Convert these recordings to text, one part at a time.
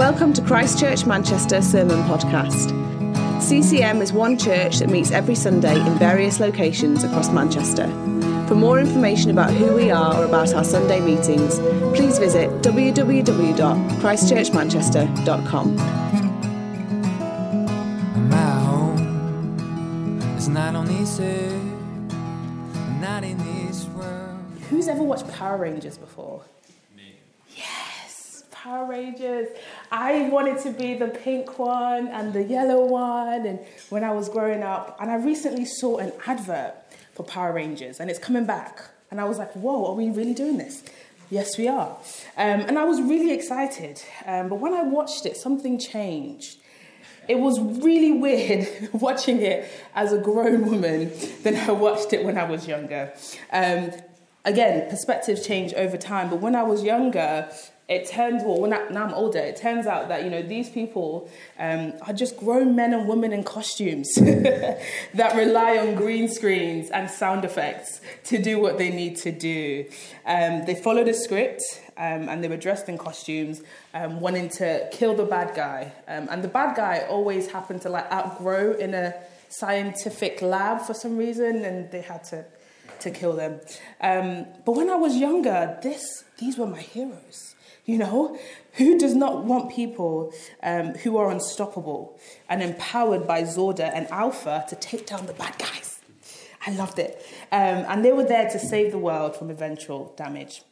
Welcome to Christchurch Manchester Sermon Podcast. CCM is one church that meets every Sunday in various locations across Manchester. For more information about who we are or about our Sunday meetings, please visit www.christchurchmanchester.com. My home is not on this earth, not in this world. Who's ever watched Power Rangers before? Power Rangers. I wanted to be the pink one and the yellow one, and when I was growing up, and I recently saw an advert for Power Rangers, and it's coming back, and I was like, "Whoa, are we really doing this?" Yes, we are. Um, and I was really excited, um, but when I watched it, something changed. It was really weird watching it as a grown woman than I watched it when I was younger. Um, again, perspectives change over time, but when I was younger, it turns well when I, now I'm older, it turns out that you know these people um, are just grown men and women in costumes that rely on green screens and sound effects to do what they need to do. Um, they followed a script um, and they were dressed in costumes, um, wanting to kill the bad guy, um, and the bad guy always happened to like outgrow in a scientific lab for some reason, and they had to to kill them. Um, but when I was younger, this these were my heroes. You know, who does not want people um, who are unstoppable and empowered by Zordon and Alpha to take down the bad guys? I loved it. Um, and they were there to save the world from eventual damage.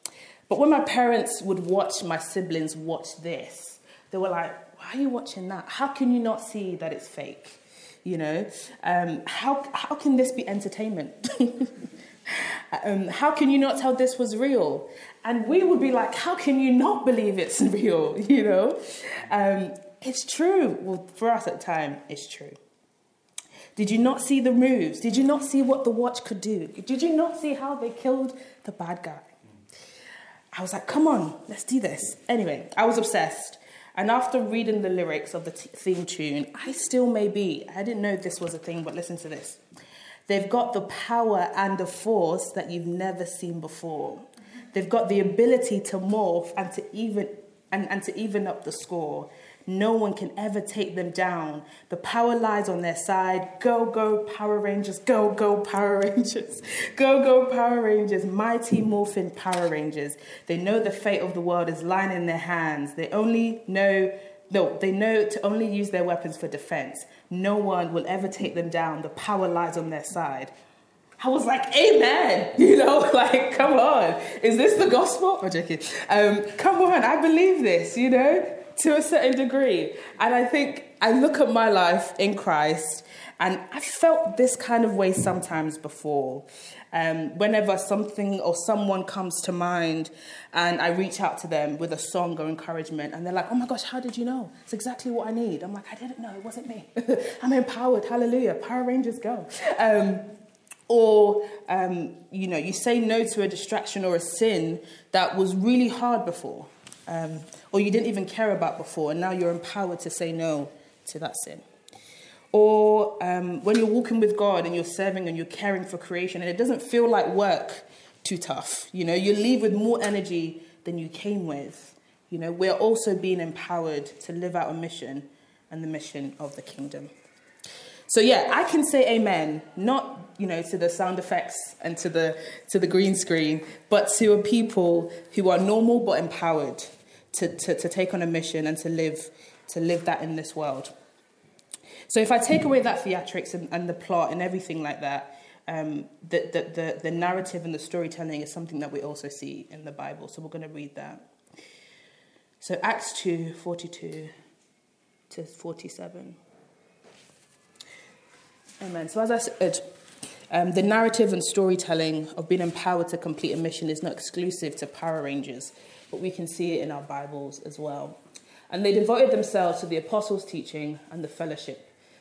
But when my parents would watch my siblings watch this, they were like, why are you watching that? How can you not see that it's fake? You know, um, how, how can this be entertainment? um, how can you not tell this was real? And we would be like, how can you not believe it's real? You know? Um, it's true. Well, for us at the time, it's true. Did you not see the moves? Did you not see what the watch could do? Did you not see how they killed the bad guy? I was like, come on, let's do this. Anyway, I was obsessed. And after reading the lyrics of the t- theme tune, I still may be. I didn't know this was a thing, but listen to this. They've got the power and the force that you've never seen before. They've got the ability to morph and to even and, and to even up the score. No one can ever take them down. The power lies on their side. Go, go, Power Rangers. Go, go, Power Rangers. Go, go, Power Rangers. Mighty Morphin Power Rangers. They know the fate of the world is lying in their hands. They only know, no, they know to only use their weapons for defense. No one will ever take them down. The power lies on their side. I was like, Amen. You know, like, come on. Is this the gospel? I'm joking. Um, come on, I believe this, you know, to a certain degree. And I think I look at my life in Christ and I felt this kind of way sometimes before. Um, whenever something or someone comes to mind and I reach out to them with a song or encouragement, and they're like, oh my gosh, how did you know? It's exactly what I need. I'm like, I didn't know, it wasn't me. I'm empowered, hallelujah. Power Rangers go. Um, or um, you know you say no to a distraction or a sin that was really hard before um, or you didn't even care about before and now you're empowered to say no to that sin or um, when you're walking with god and you're serving and you're caring for creation and it doesn't feel like work too tough you know? You leave with more energy than you came with. You know we're also being empowered to live out a mission and the mission of the kingdom. So yeah, I can say amen, not you know to the sound effects and to the to the green screen, but to a people who are normal but empowered to, to, to take on a mission and to live to live that in this world. So if I take away that theatrics and, and the plot and everything like that, um, the, the, the, the narrative and the storytelling is something that we also see in the Bible. So we're going to read that. So Acts 2 42 to 47. Amen. So, as I said, um, the narrative and storytelling of being empowered to complete a mission is not exclusive to Power Rangers, but we can see it in our Bibles as well. And they devoted themselves to the apostles' teaching and the fellowship,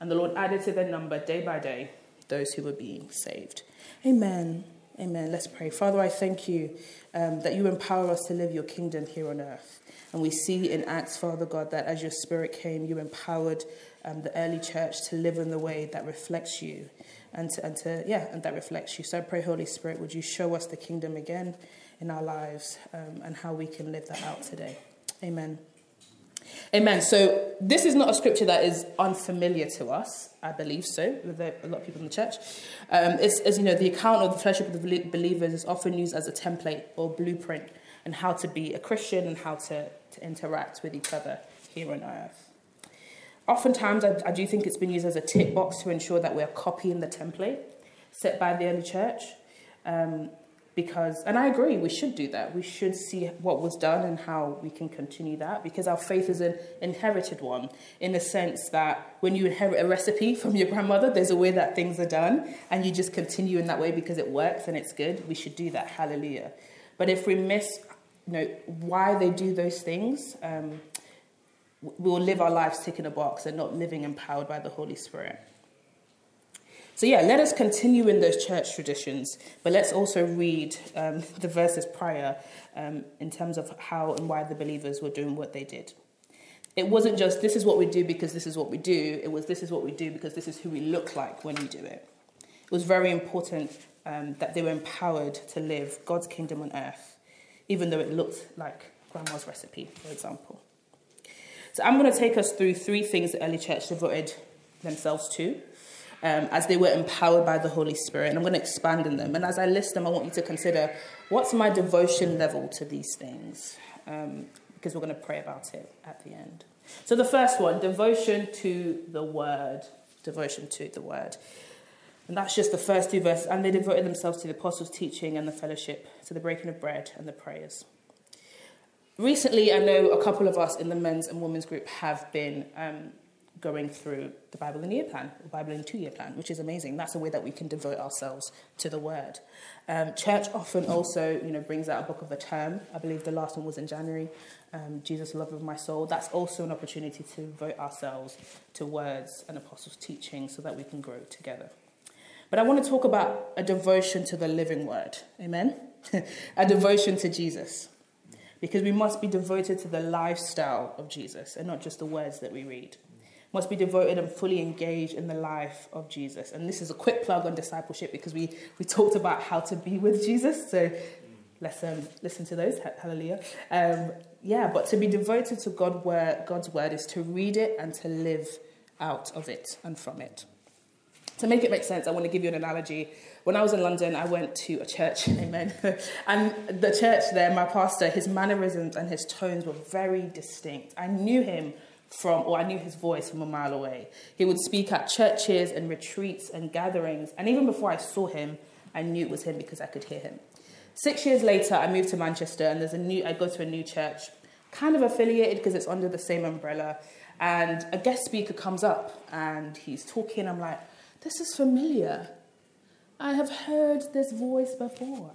And the Lord added to their number day by day those who were being saved. Amen. Amen. Let's pray. Father, I thank you um, that you empower us to live your kingdom here on earth. And we see in Acts, Father God, that as your spirit came, you empowered um, the early church to live in the way that reflects you. And to, and to, yeah, and that reflects you. So I pray, Holy Spirit, would you show us the kingdom again in our lives um, and how we can live that out today. Amen. Amen. So this is not a scripture that is unfamiliar to us. I believe so. With a lot of people in the church, um, it's as you know, the account of the fellowship of the believers is often used as a template or blueprint and how to be a Christian and how to, to interact with each other here on earth. Oftentimes, I, I do think it's been used as a tick box to ensure that we're copying the template set by the early church. Um, because and I agree we should do that. We should see what was done and how we can continue that because our faith is an inherited one in the sense that when you inherit a recipe from your grandmother there's a way that things are done and you just continue in that way because it works and it's good. We should do that. Hallelujah. But if we miss you know why they do those things um, we'll live our lives ticking a box and not living empowered by the Holy Spirit so, yeah, let us continue in those church traditions, but let's also read um, the verses prior um, in terms of how and why the believers were doing what they did. It wasn't just this is what we do because this is what we do, it was this is what we do because this is who we look like when we do it. It was very important um, that they were empowered to live God's kingdom on earth, even though it looked like grandma's recipe, for example. So, I'm going to take us through three things the early church devoted themselves to um, as they were empowered by the Holy Spirit. And I'm going to expand on them. And as I list them, I want you to consider what's my devotion level to these things, um, because we're going to pray about it at the end. So, the first one devotion to the word. Devotion to the word. And that's just the first two verses. And they devoted themselves to the apostles' teaching and the fellowship, to the breaking of bread and the prayers. Recently, I know a couple of us in the men's and women's group have been um, going through the Bible in a year plan, the Bible in two year plan, which is amazing. That's a way that we can devote ourselves to the Word. Um, church often also, you know, brings out a book of the term. I believe the last one was in January. Um, Jesus, love of my soul. That's also an opportunity to devote ourselves to words and apostles' teaching, so that we can grow together. But I want to talk about a devotion to the living Word. Amen. a devotion to Jesus. Because we must be devoted to the lifestyle of Jesus and not just the words that we read must be devoted and fully engaged in the life of Jesus. And this is a quick plug on discipleship because we, we talked about how to be with Jesus. So let's um, listen to those. Hallelujah. Um, yeah, but to be devoted to God where God's word is to read it and to live out of it and from it. To make it make sense, I want to give you an analogy. When I was in London, I went to a church, amen. and the church there, my pastor, his mannerisms and his tones were very distinct. I knew him from, or I knew his voice from a mile away. He would speak at churches and retreats and gatherings, and even before I saw him, I knew it was him because I could hear him. Six years later, I moved to Manchester, and there's a new. I go to a new church, kind of affiliated because it's under the same umbrella, and a guest speaker comes up and he's talking. I'm like, this is familiar. I have heard this voice before.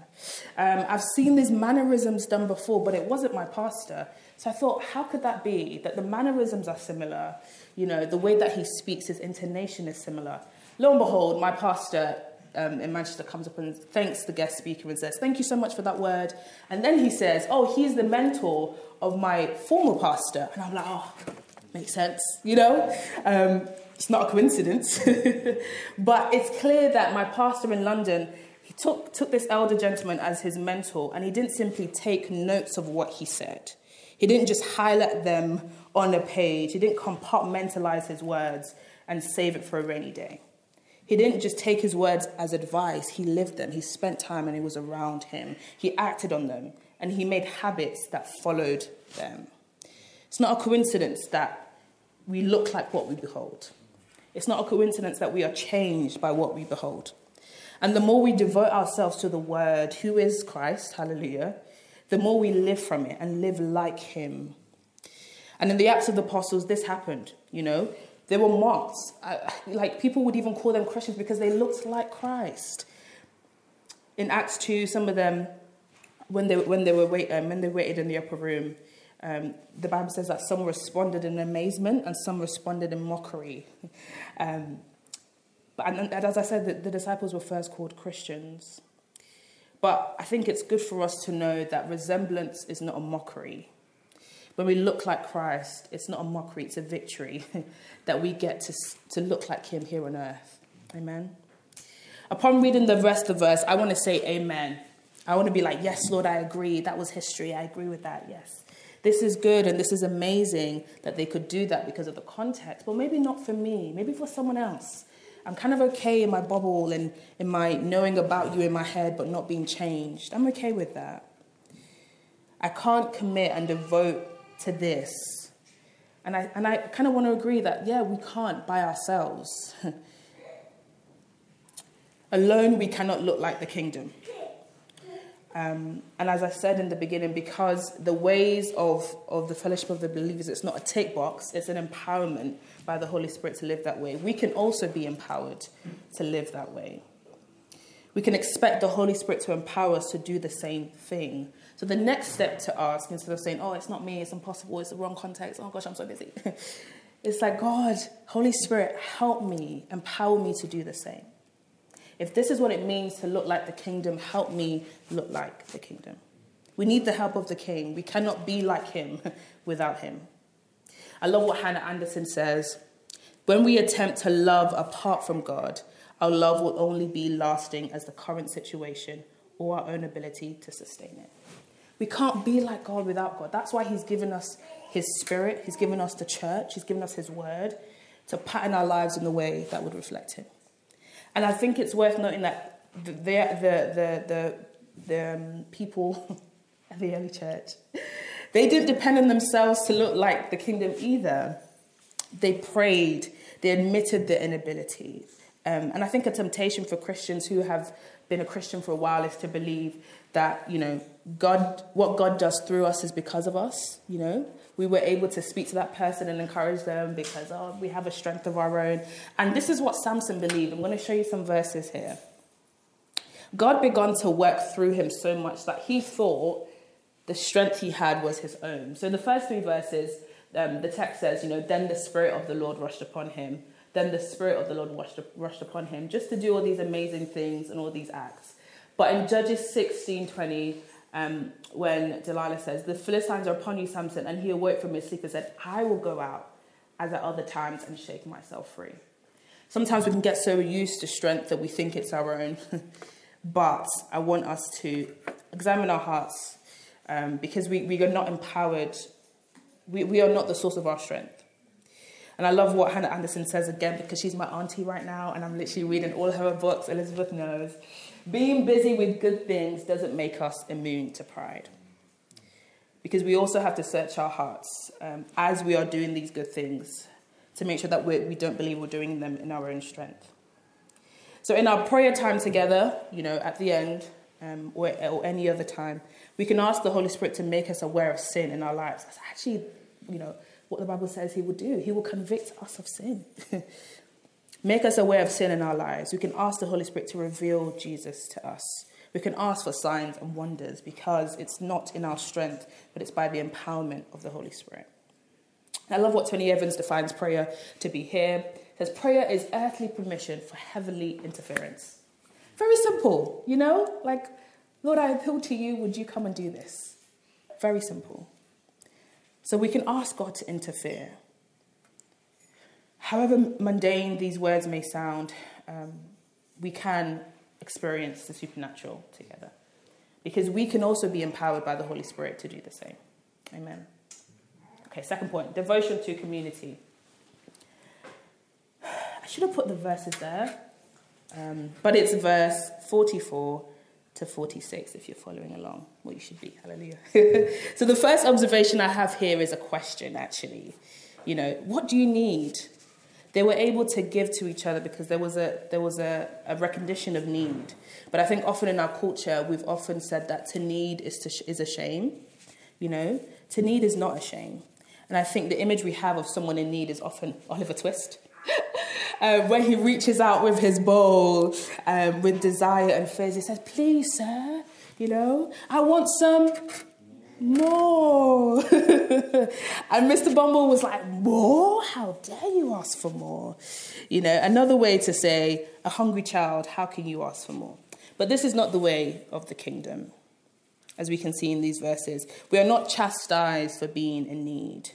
Um, I've seen these mannerisms done before, but it wasn't my pastor. So I thought, how could that be? That the mannerisms are similar, you know, the way that he speaks, his intonation is similar. Lo and behold, my pastor um, in Manchester comes up and thanks the guest speaker and says, Thank you so much for that word. And then he says, Oh, he's the mentor of my former pastor. And I'm like, Oh, makes sense, you know? Um, it's not a coincidence. but it's clear that my pastor in London, he took, took this elder gentleman as his mentor and he didn't simply take notes of what he said. He didn't just highlight them on a page, he didn't compartmentalize his words and save it for a rainy day. He didn't just take his words as advice, he lived them. He spent time and he was around him. He acted on them and he made habits that followed them. It's not a coincidence that we look like what we behold. It's not a coincidence that we are changed by what we behold. And the more we devote ourselves to the word, who is Christ, hallelujah, the more we live from it and live like him. And in the Acts of the Apostles, this happened, you know. They were mocked. like people would even call them Christians because they looked like Christ. In Acts 2, some of them, when they, when they, were wait, um, when they waited in the upper room, Um, the Bible says that some responded in amazement and some responded in mockery. Um, but, and, and, as I said, the, the disciples were first called Christians. But I think it's good for us to know that resemblance is not a mockery. When we look like Christ, it's not a mockery, it's a victory that we get to, to look like Him here on earth. Amen. Upon reading the rest of the verse, I want to say amen. I want to be like, yes, Lord, I agree. That was history. I agree with that. Yes. This is good and this is amazing that they could do that because of the context, but maybe not for me, maybe for someone else. I'm kind of okay in my bubble and in my knowing about you in my head, but not being changed. I'm okay with that. I can't commit and devote to this. And I, and I kind of want to agree that, yeah, we can't by ourselves. Alone, we cannot look like the kingdom. Um, and as I said in the beginning, because the ways of, of the fellowship of the believers, it's not a tick box, it's an empowerment by the Holy Spirit to live that way. We can also be empowered to live that way. We can expect the Holy Spirit to empower us to do the same thing. So the next step to ask, instead of saying, oh, it's not me, it's impossible, it's the wrong context, oh gosh, I'm so busy, it's like, God, Holy Spirit, help me, empower me to do the same. If this is what it means to look like the kingdom, help me look like the kingdom. We need the help of the king. We cannot be like him without him. I love what Hannah Anderson says. When we attempt to love apart from God, our love will only be lasting as the current situation or our own ability to sustain it. We can't be like God without God. That's why He's given us His Spirit, He's given us the church, He's given us His Word to pattern our lives in the way that would reflect Him. And I think it's worth noting that the, the, the, the, the um, people at the early church, they didn't depend on themselves to look like the kingdom either. They prayed, they admitted their inability. Um, and I think a temptation for Christians who have been a Christian for a while is to believe that, you know, God, what God does through us is because of us, you know we were able to speak to that person and encourage them because oh, we have a strength of our own. And this is what Samson believed. I'm going to show you some verses here. God began to work through him so much that he thought the strength he had was his own. So in the first three verses, um, the text says, you know, then the Spirit of the Lord rushed upon him. Then the Spirit of the Lord rushed, rushed upon him just to do all these amazing things and all these acts. But in Judges 16 20, um, when Delilah says, The Philistines are upon you, Samson, and he awoke from his sleep and said, I will go out as at other times and shake myself free. Sometimes we can get so used to strength that we think it's our own, but I want us to examine our hearts um, because we, we are not empowered, we, we are not the source of our strength. And I love what Hannah Anderson says again because she's my auntie right now and I'm literally reading all her books. Elizabeth knows. Being busy with good things doesn't make us immune to pride. Because we also have to search our hearts um, as we are doing these good things to make sure that we, we don't believe we're doing them in our own strength. So, in our prayer time together, you know, at the end um, or, or any other time, we can ask the Holy Spirit to make us aware of sin in our lives. That's actually, you know, what the Bible says He will do. He will convict us of sin. Make us aware of sin in our lives. We can ask the Holy Spirit to reveal Jesus to us. We can ask for signs and wonders because it's not in our strength, but it's by the empowerment of the Holy Spirit. I love what Tony Evans defines prayer to be here. He says prayer is earthly permission for heavenly interference. Very simple, you know? Like, Lord, I appeal to you, would you come and do this? Very simple. So we can ask God to interfere. However mundane these words may sound, um, we can experience the supernatural together. Because we can also be empowered by the Holy Spirit to do the same. Amen. Okay, second point devotion to community. I should have put the verses there, um, but it's verse 44 to 46 if you're following along. Well, you should be. Hallelujah. so the first observation I have here is a question, actually. You know, what do you need? they were able to give to each other because there was a there was a, a recognition of need. But I think often in our culture we've often said that to need is to is a shame. You know, to need is not a shame. And I think the image we have of someone in need is often Oliver Twist. Uh, where he reaches out with his bowl um, with desire and fears. He says, Please, sir, you know, I want some more. and Mr. Bumble was like, more? How dare you ask for more? You know, another way to say, a hungry child, how can you ask for more? But this is not the way of the kingdom, as we can see in these verses. We are not chastised for being in need.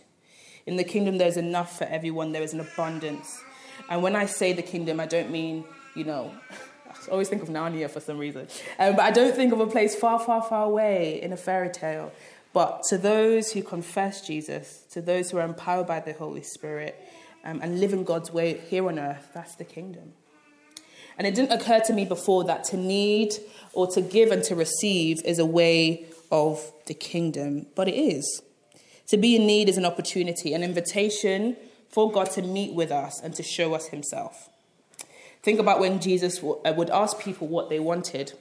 In the kingdom, there's enough for everyone, there is an abundance. And when I say the kingdom, I don't mean, you know, I always think of Narnia for some reason. Um, but I don't think of a place far, far, far away in a fairy tale. But to those who confess Jesus, to those who are empowered by the Holy Spirit um, and live in God's way here on earth, that's the kingdom. And it didn't occur to me before that to need or to give and to receive is a way of the kingdom, but it is. To be in need is an opportunity, an invitation for God to meet with us and to show us himself. Think about when Jesus uh, would ask people what they wanted,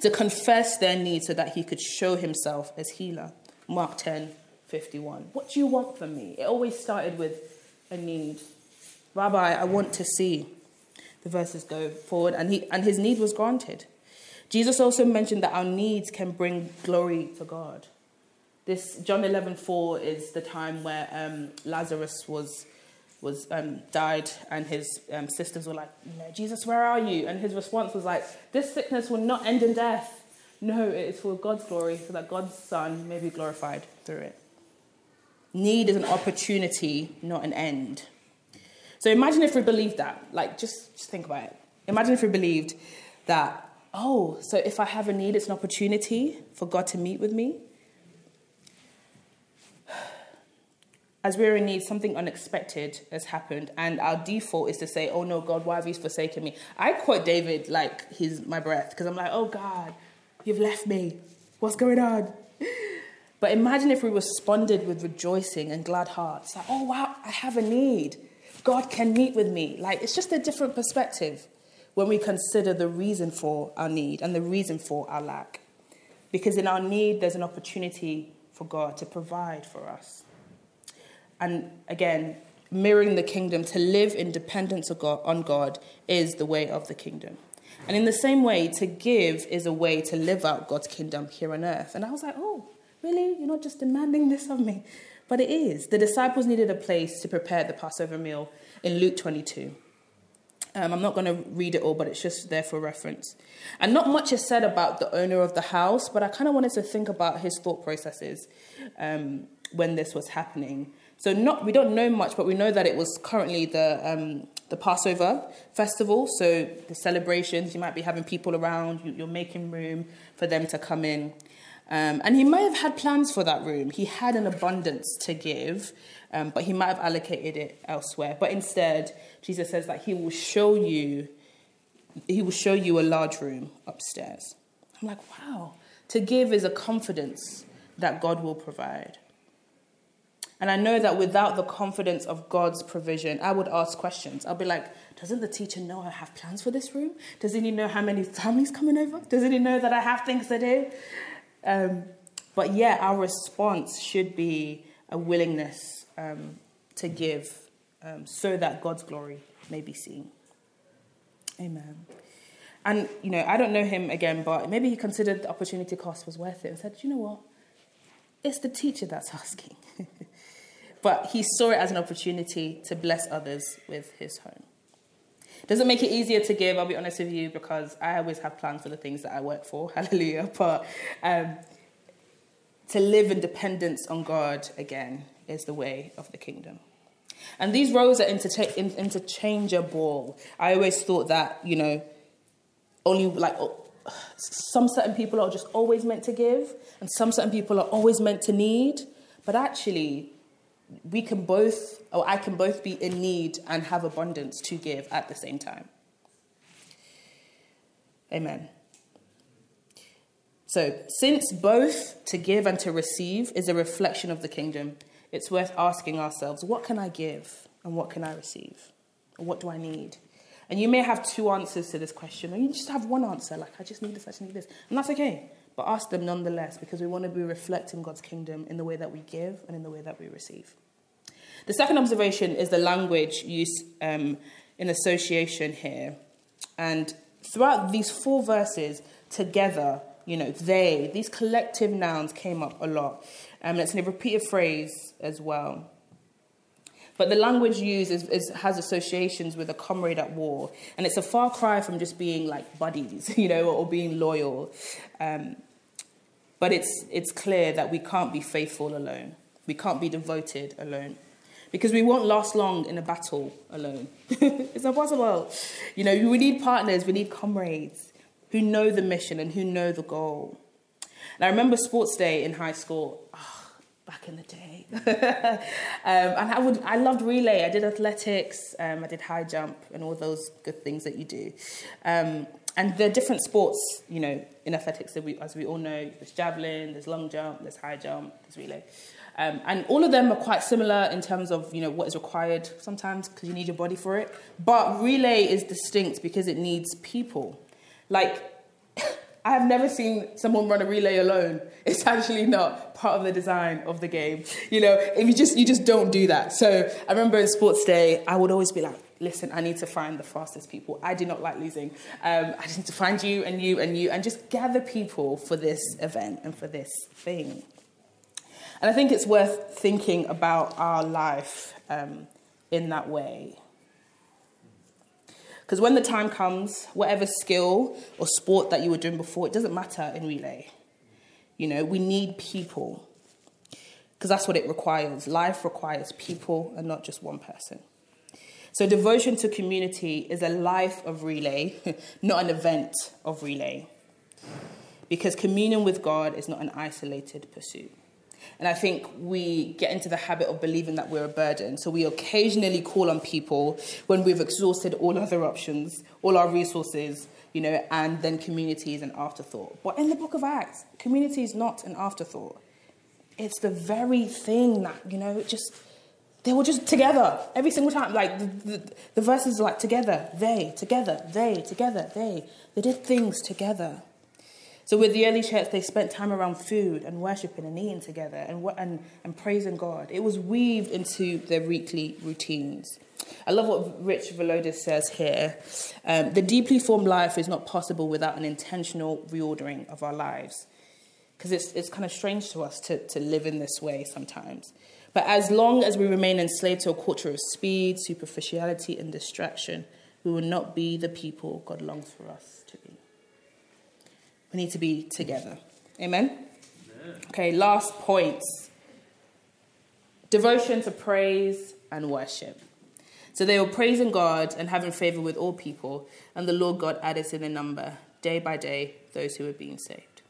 to confess their need so that he could show himself as healer. Mark 10 51. What do you want from me? It always started with a need. Rabbi, I want to see. The verses go forward, and, he, and his need was granted. Jesus also mentioned that our needs can bring glory to God. This John eleven four is the time where um, Lazarus was was um, died, and his um, sisters were like, you know, Jesus, where are you? And his response was like, this sickness will not end in death. No, it is for God's glory, so that God's Son may be glorified through it. Need is an opportunity, not an end. So imagine if we believed that. Like, just, just think about it. Imagine if we believed that, oh, so if I have a need, it's an opportunity for God to meet with me. As we're in need, something unexpected has happened, and our default is to say, "Oh no, God, why have you forsaken me?" I quote David like he's my breath because I'm like, "Oh God, you've left me. What's going on?" But imagine if we responded with rejoicing and glad hearts, like, "Oh wow, I have a need. God can meet with me." Like it's just a different perspective when we consider the reason for our need and the reason for our lack, because in our need, there's an opportunity for God to provide for us and again, mirroring the kingdom, to live in dependence on God is the way of the kingdom. And in the same way, to give is a way to live out God's kingdom here on earth. And I was like, oh, really? You're not just demanding this of me? But it is. The disciples needed a place to prepare the Passover meal in Luke 22. Um, I'm not going to read it all, but it's just there for reference. And not much is said about the owner of the house, but I kind of wanted to think about his thought processes um, when this was happening. So not we don't know much, but we know that it was currently the um, the Passover festival. So the celebrations, you might be having people around, you, are making room for them to come in. Um, and he may have had plans for that room. He had an abundance to give, um, but he might have allocated it elsewhere. But instead, Jesus says that he will show you, he will show you a large room upstairs. I'm like, wow. To give is a confidence that God will provide. And I know that without the confidence of God's provision, I would ask questions. I'll be like, doesn't the teacher know I have plans for this room? Doesn't he know how many families coming over? Doesn't he know that I have things to do? Um, but yeah, our response should be a willingness um, to give um, so that God's glory may be seen. Amen. And, you know, I don't know him again, but maybe he considered the opportunity cost was worth it and said, you know what? It's the teacher that's asking. but he saw it as an opportunity to bless others with his home. Does it make it easier to give? I'll be honest with you because I always have plans for the things that I work for. Hallelujah. But um, to live in dependence on God again is the way of the kingdom. And these roles are intercha- interchangeable. I always thought that, you know, only like some certain people are just always meant to give, and some certain people are always meant to need. But actually, we can both, or I can both be in need and have abundance to give at the same time. Amen. So, since both to give and to receive is a reflection of the kingdom, it's worth asking ourselves what can I give and what can I receive? Or what do I need? And you may have two answers to this question, or you just have one answer, like, I just need this, I just need this. And that's okay. But ask them nonetheless, because we want to be reflecting God's kingdom in the way that we give and in the way that we receive. The second observation is the language used um, in association here. And throughout these four verses, together, you know, they, these collective nouns came up a lot. Um, and it's in a repeated phrase as well. But the language used is, is, has associations with a comrade at war. And it's a far cry from just being like buddies, you know, or being loyal. Um, but it's, it's clear that we can't be faithful alone. We can't be devoted alone. Because we won't last long in a battle alone. it's impossible. You know, we need partners, we need comrades who know the mission and who know the goal. And I remember sports day in high school. Oh, back in the day. um, and I would, I loved relay. I did athletics, um, I did high jump, and all those good things that you do. Um, and there are different sports, you know, in athletics, that we, as we all know. There's javelin, there's long jump, there's high jump, there's relay. Um, and all of them are quite similar in terms of you know what is required sometimes because you need your body for it. But relay is distinct because it needs people. Like I have never seen someone run a relay alone. It's actually not part of the design of the game. You know, if you just you just don't do that. So I remember in sports day, I would always be like, listen, I need to find the fastest people. I do not like losing. Um, I need to find you and you and you and just gather people for this event and for this thing. And I think it's worth thinking about our life um, in that way. Because when the time comes, whatever skill or sport that you were doing before, it doesn't matter in relay. You know, we need people. Because that's what it requires. Life requires people and not just one person. So, devotion to community is a life of relay, not an event of relay. Because communion with God is not an isolated pursuit. And I think we get into the habit of believing that we're a burden. So we occasionally call on people when we've exhausted all other options, all our resources, you know, and then community is an afterthought. But in the book of Acts, community is not an afterthought. It's the very thing that, you know, just, they were just together every single time. Like the, the, the verses are like together, they, together, they, together, they. They did things together. So with the early church, they spent time around food and worshiping and eating together and, and, and praising God. It was weaved into their weekly routines. I love what Rich Villodas says here. Um, the deeply formed life is not possible without an intentional reordering of our lives. Because it's, it's kind of strange to us to, to live in this way sometimes. But as long as we remain enslaved to a culture of speed, superficiality, and distraction, we will not be the people God longs for us. We need to be together. Amen? Amen. Okay, last points devotion to praise and worship. So they were praising God and having favor with all people, and the Lord God added to the number, day by day, those who were being saved.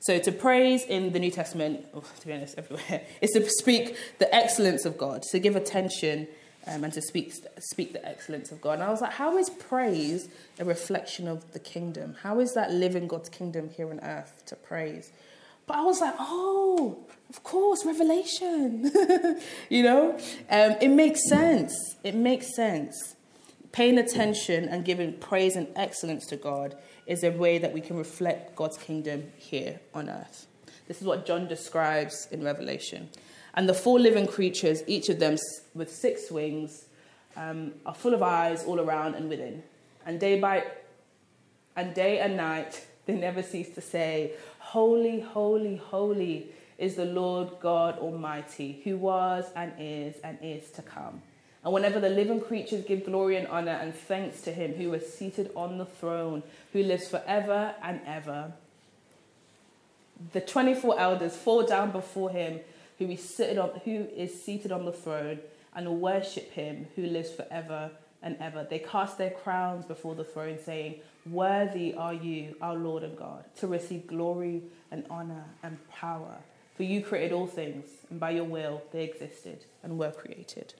So to praise in the New Testament, oh, to be honest, everywhere, is to speak the excellence of God, to give attention um, and to speak, speak the excellence of God. And I was like, how is praise a reflection of the kingdom? How is that living God's kingdom here on earth to praise? But I was like, oh, of course, revelation. you know, um, it makes sense. It makes sense. Paying attention and giving praise and excellence to God is a way that we can reflect God's kingdom here on earth. This is what John describes in Revelation. And the four living creatures, each of them with six wings, um, are full of eyes all around and within. And day by and day and night they never cease to say, Holy, holy, holy is the Lord God Almighty, who was and is and is to come. And whenever the living creatures give glory and honor and thanks to him who is seated on the throne, who lives forever and ever, the 24 elders fall down before him who is seated on, who is seated on the throne and will worship him who lives forever and ever. They cast their crowns before the throne, saying, Worthy are you, our Lord and God, to receive glory and honor and power. For you created all things, and by your will they existed and were created.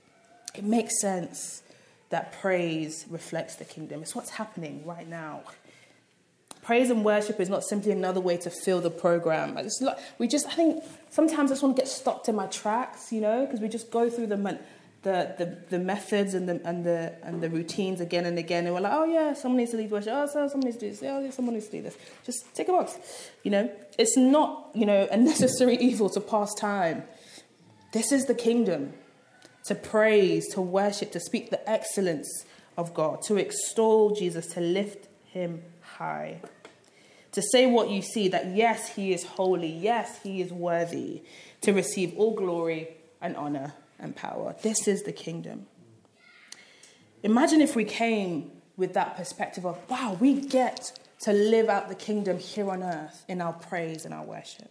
It makes sense that praise reflects the kingdom. It's what's happening right now praise and worship is not simply another way to fill the program. Just, we just, I think sometimes I just want to get stopped in my tracks, you know, because we just go through the, the, the, the methods and the, and, the, and the routines again and again. And we're like, oh, yeah, someone needs to lead worship. Oh, so someone needs to do this. Oh, yeah, someone needs to do this. Just take a box. You know, it's not, you know, a necessary evil to pass time. This is the kingdom to praise, to worship, to speak the excellence of God, to extol Jesus, to lift him high. To say what you see that yes, he is holy, yes, he is worthy to receive all glory and honor and power. This is the kingdom. Imagine if we came with that perspective of, wow, we get to live out the kingdom here on earth in our praise and our worship.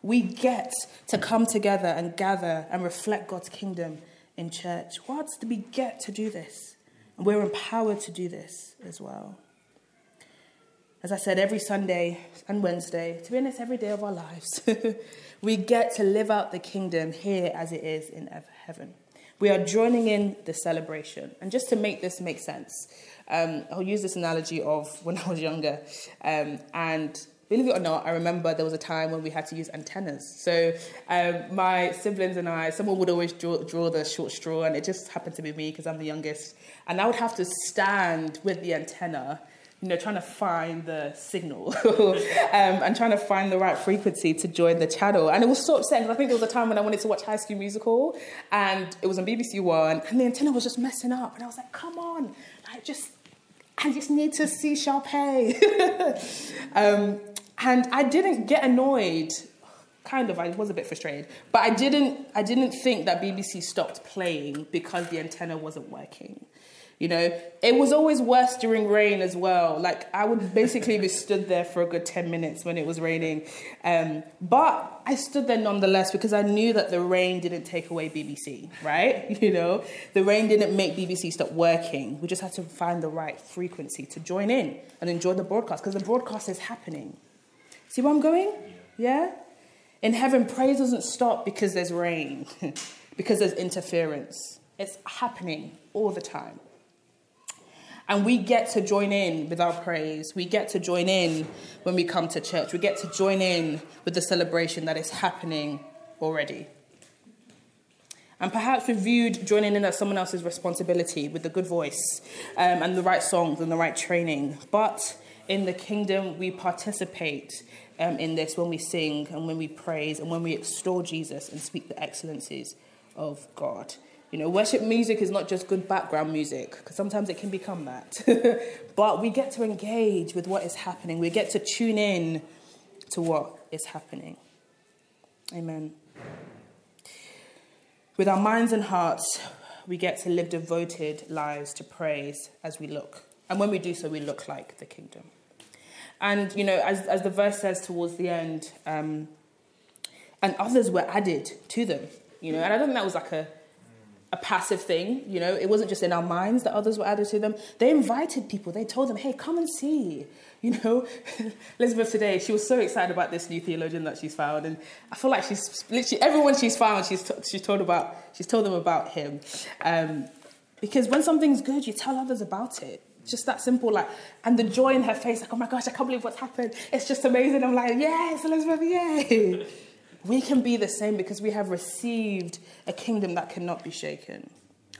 We get to come together and gather and reflect God's kingdom in church. What we get to do this? And we're empowered to do this as well. As I said, every Sunday and Wednesday, to be honest, every day of our lives, we get to live out the kingdom here as it is in heaven. We are joining in the celebration. And just to make this make sense, um, I'll use this analogy of when I was younger. Um, and believe it or not, I remember there was a time when we had to use antennas. So um, my siblings and I, someone would always draw, draw the short straw, and it just happened to be me because I'm the youngest. And I would have to stand with the antenna you know, trying to find the signal um, and trying to find the right frequency to join the channel. And it was so upsetting I think there was a time when I wanted to watch High School Musical and it was on BBC One and the antenna was just messing up. And I was like, come on, I just, I just need to see Sharpay. um, and I didn't get annoyed. Kind of, I was a bit frustrated, but I didn't. I didn't think that BBC stopped playing because the antenna wasn't working. You know, it was always worse during rain as well. Like I would basically be stood there for a good 10 minutes when it was raining. Um, but I stood there nonetheless because I knew that the rain didn't take away BBC, right? You know, the rain didn't make BBC stop working. We just had to find the right frequency to join in and enjoy the broadcast because the broadcast is happening. See where I'm going? Yeah? In heaven, praise doesn't stop because there's rain, because there's interference. It's happening all the time. And we get to join in with our praise. We get to join in when we come to church. We get to join in with the celebration that is happening already. And perhaps we viewed joining in as someone else's responsibility with the good voice um, and the right songs and the right training. But in the kingdom, we participate um, in this when we sing and when we praise and when we extol Jesus and speak the excellencies of God. You know, worship music is not just good background music, because sometimes it can become that. but we get to engage with what is happening, we get to tune in to what is happening. Amen. With our minds and hearts, we get to live devoted lives to praise as we look. And when we do so, we look like the kingdom. And, you know, as, as the verse says towards the end, um, and others were added to them, you know, and I don't think that was like a a passive thing, you know, it wasn't just in our minds that others were added to them. They invited people, they told them, hey, come and see. You know, Elizabeth today, she was so excited about this new theologian that she's found. And I feel like she's literally, everyone she's found, she's, t- she's, told, about, she's told them about him. Um, because when something's good, you tell others about it. Just that simple, like, and the joy in her face, like, oh my gosh, I can't believe what's happened. It's just amazing. I'm like, yes, Elizabeth, yay. We can be the same because we have received a kingdom that cannot be shaken.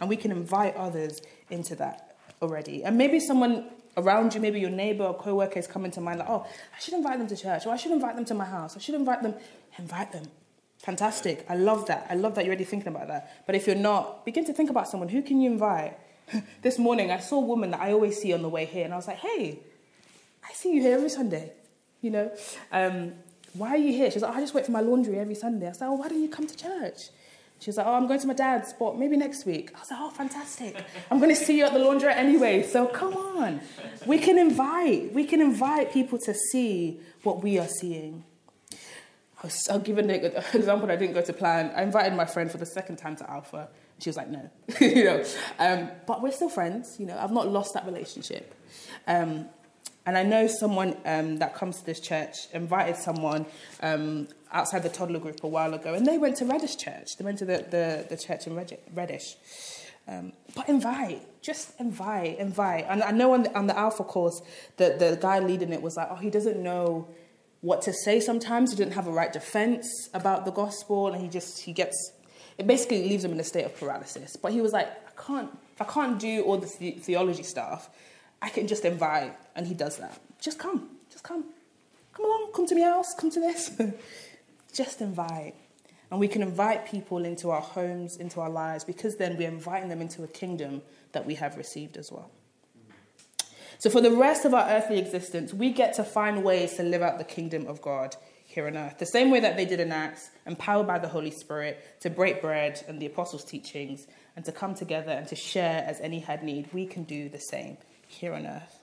And we can invite others into that already. And maybe someone around you, maybe your neighbor or co-worker is coming to mind like, oh, I should invite them to church, or I should invite them to my house, I should invite them. Invite them. Fantastic. I love that. I love that you're already thinking about that. But if you're not, begin to think about someone. Who can you invite? this morning, I saw a woman that I always see on the way here, and I was like, hey, I see you here every Sunday. You know, um, why are you here? She's like, oh, I just wait for my laundry every Sunday. I said, oh, why don't you come to church? She was like, oh, I'm going to my dad's, but maybe next week. I was like, oh, fantastic. I'm going to see you at the laundrette anyway. So come on. We can invite. We can invite people to see what we are seeing. I'll give an example I didn't go to plan. I invited my friend for the second time to Alpha. She was like, no. you know, um, but we're still friends. You know, I've not lost that relationship. Um, and I know someone um, that comes to this church invited someone um, outside the toddler group a while ago, and they went to Reddish Church. They went to the, the, the church in Reddish. Um, but invite, just invite, invite. And I know on the, on the Alpha course, the, the guy leading it was like, oh, he doesn't know what to say sometimes. He didn't have a right defense about the gospel, and he just, he gets, it basically leaves him in a state of paralysis. But he was like, I can't, I can't do all the, the theology stuff, I can just invite, and he does that. Just come, just come. Come along, come to my house, come to this. just invite. And we can invite people into our homes, into our lives, because then we're inviting them into a kingdom that we have received as well. So, for the rest of our earthly existence, we get to find ways to live out the kingdom of God here on earth. The same way that they did in Acts, empowered by the Holy Spirit to break bread and the apostles' teachings and to come together and to share as any had need, we can do the same here on earth.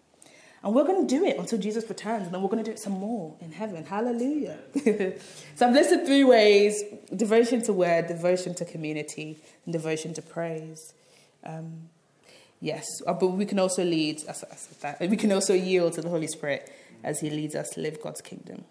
And we're going to do it until Jesus returns, and then we're going to do it some more in heaven. Hallelujah. so I've listed three ways devotion to word, devotion to community, and devotion to praise. Um, yes, uh, but we can also lead, we can also yield to the Holy Spirit as He leads us to live God's kingdom.